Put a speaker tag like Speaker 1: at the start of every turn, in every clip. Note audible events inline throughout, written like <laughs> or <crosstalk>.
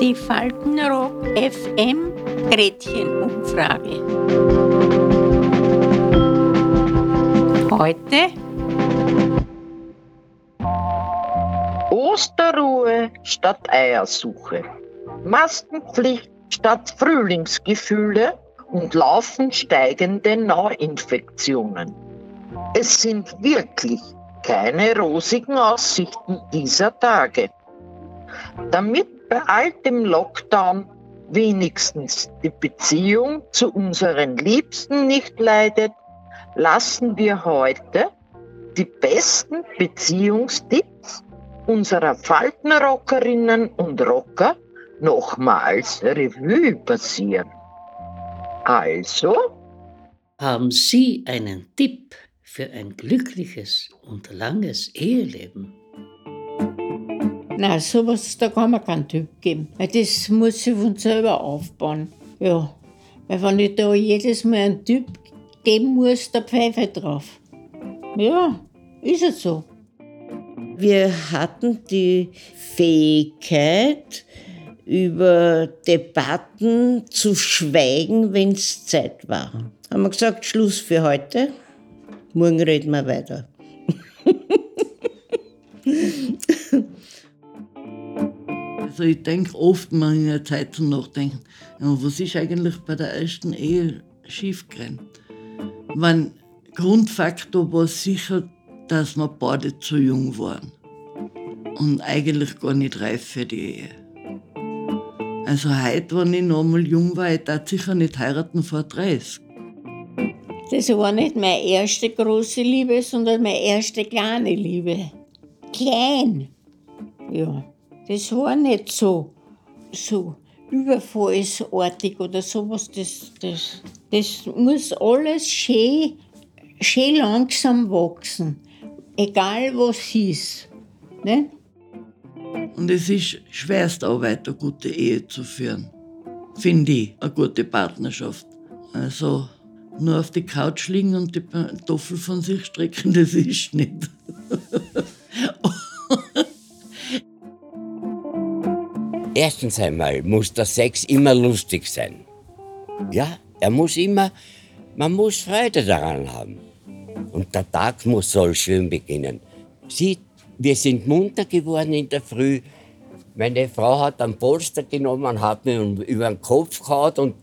Speaker 1: Die Faltenrock FM Gretchenumfrage. Heute
Speaker 2: Osterruhe statt Eiersuche. Maskenpflicht statt Frühlingsgefühle und laufend steigende Neuinfektionen. Es sind wirklich keine rosigen Aussichten dieser Tage. Damit bei all dem Lockdown wenigstens die Beziehung zu unseren Liebsten nicht leidet, lassen wir heute die besten Beziehungstipps unserer Faltenrockerinnen und Rocker nochmals Revue passieren. Also,
Speaker 3: haben Sie einen Tipp für ein glückliches und langes Eheleben?
Speaker 1: Na, sowas, da kann man keinen Typ geben. Weil das muss sich von selber aufbauen. Ja, weil wenn ich da jedes Mal einen Typ geben muss, der Pfeife drauf. Ja, ist es so.
Speaker 4: Wir hatten die Fähigkeit, über Debatten zu schweigen, wenn es Zeit war. Haben wir gesagt, Schluss für heute, morgen reden wir weiter. <laughs>
Speaker 5: also ich denke oft mal in der Zeit zum Nachdenken, was ist eigentlich bei der ersten Ehe schiefgegangen? Mein Grundfaktor war sicher, dass wir beide zu jung waren und eigentlich gar nicht reif für die Ehe. Also heute, wenn ich noch mal jung war, ich darf sicher nicht heiraten vor 30.
Speaker 1: Das war nicht meine erste große Liebe, sondern meine erste kleine Liebe. Klein. Ja, das war nicht so, so überfallsartig oder sowas. Das, das, das muss alles schön, schön langsam wachsen. Egal was ist. Ne?
Speaker 5: Und es ist schwerst Arbeit, eine gute Ehe zu führen. Finde ich, eine gute Partnerschaft. Also nur auf die Couch liegen und die Toffel von sich strecken, das ist nicht. <laughs>
Speaker 6: Erstens einmal muss der Sex immer lustig sein. Ja, er muss immer, man muss Freude daran haben. Und der Tag muss soll schön beginnen. Sie, wir sind munter geworden in der Früh. Meine Frau hat ein Polster genommen, hat mir über den Kopf gehauen und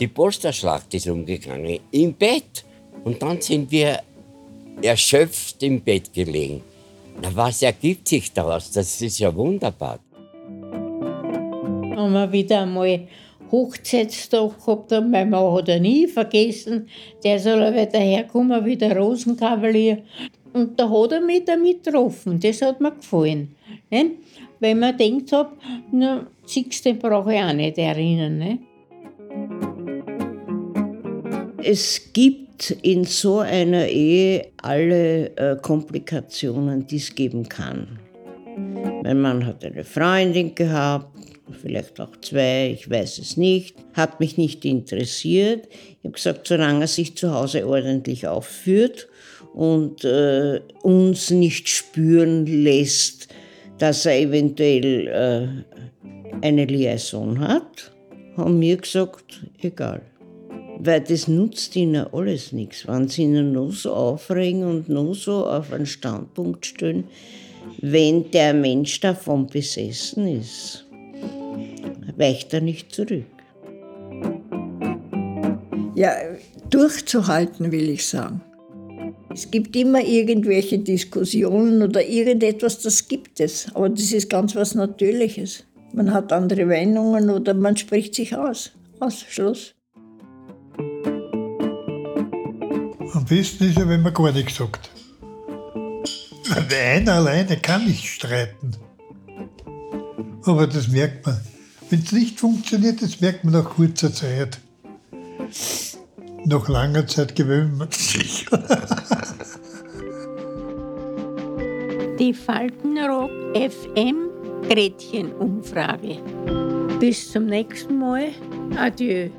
Speaker 6: die Polsterschlacht ist umgegangen. Im Bett. Und dann sind wir erschöpft im Bett gelegen. Na, was ergibt sich daraus? Das ist ja wunderbar.
Speaker 1: Haben wir wieder einmal Hochzeitstag gehabt haben. Mein Mann hat er nie vergessen. Der soll aber daherkommen wie der Rosenkavalier. Und da hat er mich damit getroffen. Das hat mir gefallen. Ne? Weil man denkt, hab, na, Sixten brauche ich auch nicht erinnern. Ne?
Speaker 4: Es gibt in so einer Ehe alle äh, Komplikationen, die es geben kann. Mein Mann hat eine Freundin gehabt, vielleicht auch zwei, ich weiß es nicht, hat mich nicht interessiert. Ich habe gesagt, solange er sich zu Hause ordentlich aufführt und äh, uns nicht spüren lässt, dass er eventuell äh, eine Liaison hat, haben wir gesagt, egal. Weil das nutzt ihnen alles nichts. Wenn sie ihnen nur so aufregen und nur so auf einen Standpunkt stellen, wenn der Mensch davon besessen ist, weicht er nicht zurück.
Speaker 7: Ja, durchzuhalten will ich sagen. Es gibt immer irgendwelche Diskussionen oder irgendetwas, das gibt es. Aber das ist ganz was Natürliches. Man hat andere Meinungen oder man spricht sich aus. Aus, Schluss.
Speaker 8: Am besten ist ja, wenn man gar nichts sagt. Einer alleine kann nicht streiten. Aber das merkt man. Wenn es nicht funktioniert, das merkt man nach kurzer Zeit. Nach langer Zeit gewöhnt man sich. <laughs>
Speaker 1: Die Faltenrock FM Gretchenumfrage. Bis zum nächsten Mal. Adieu.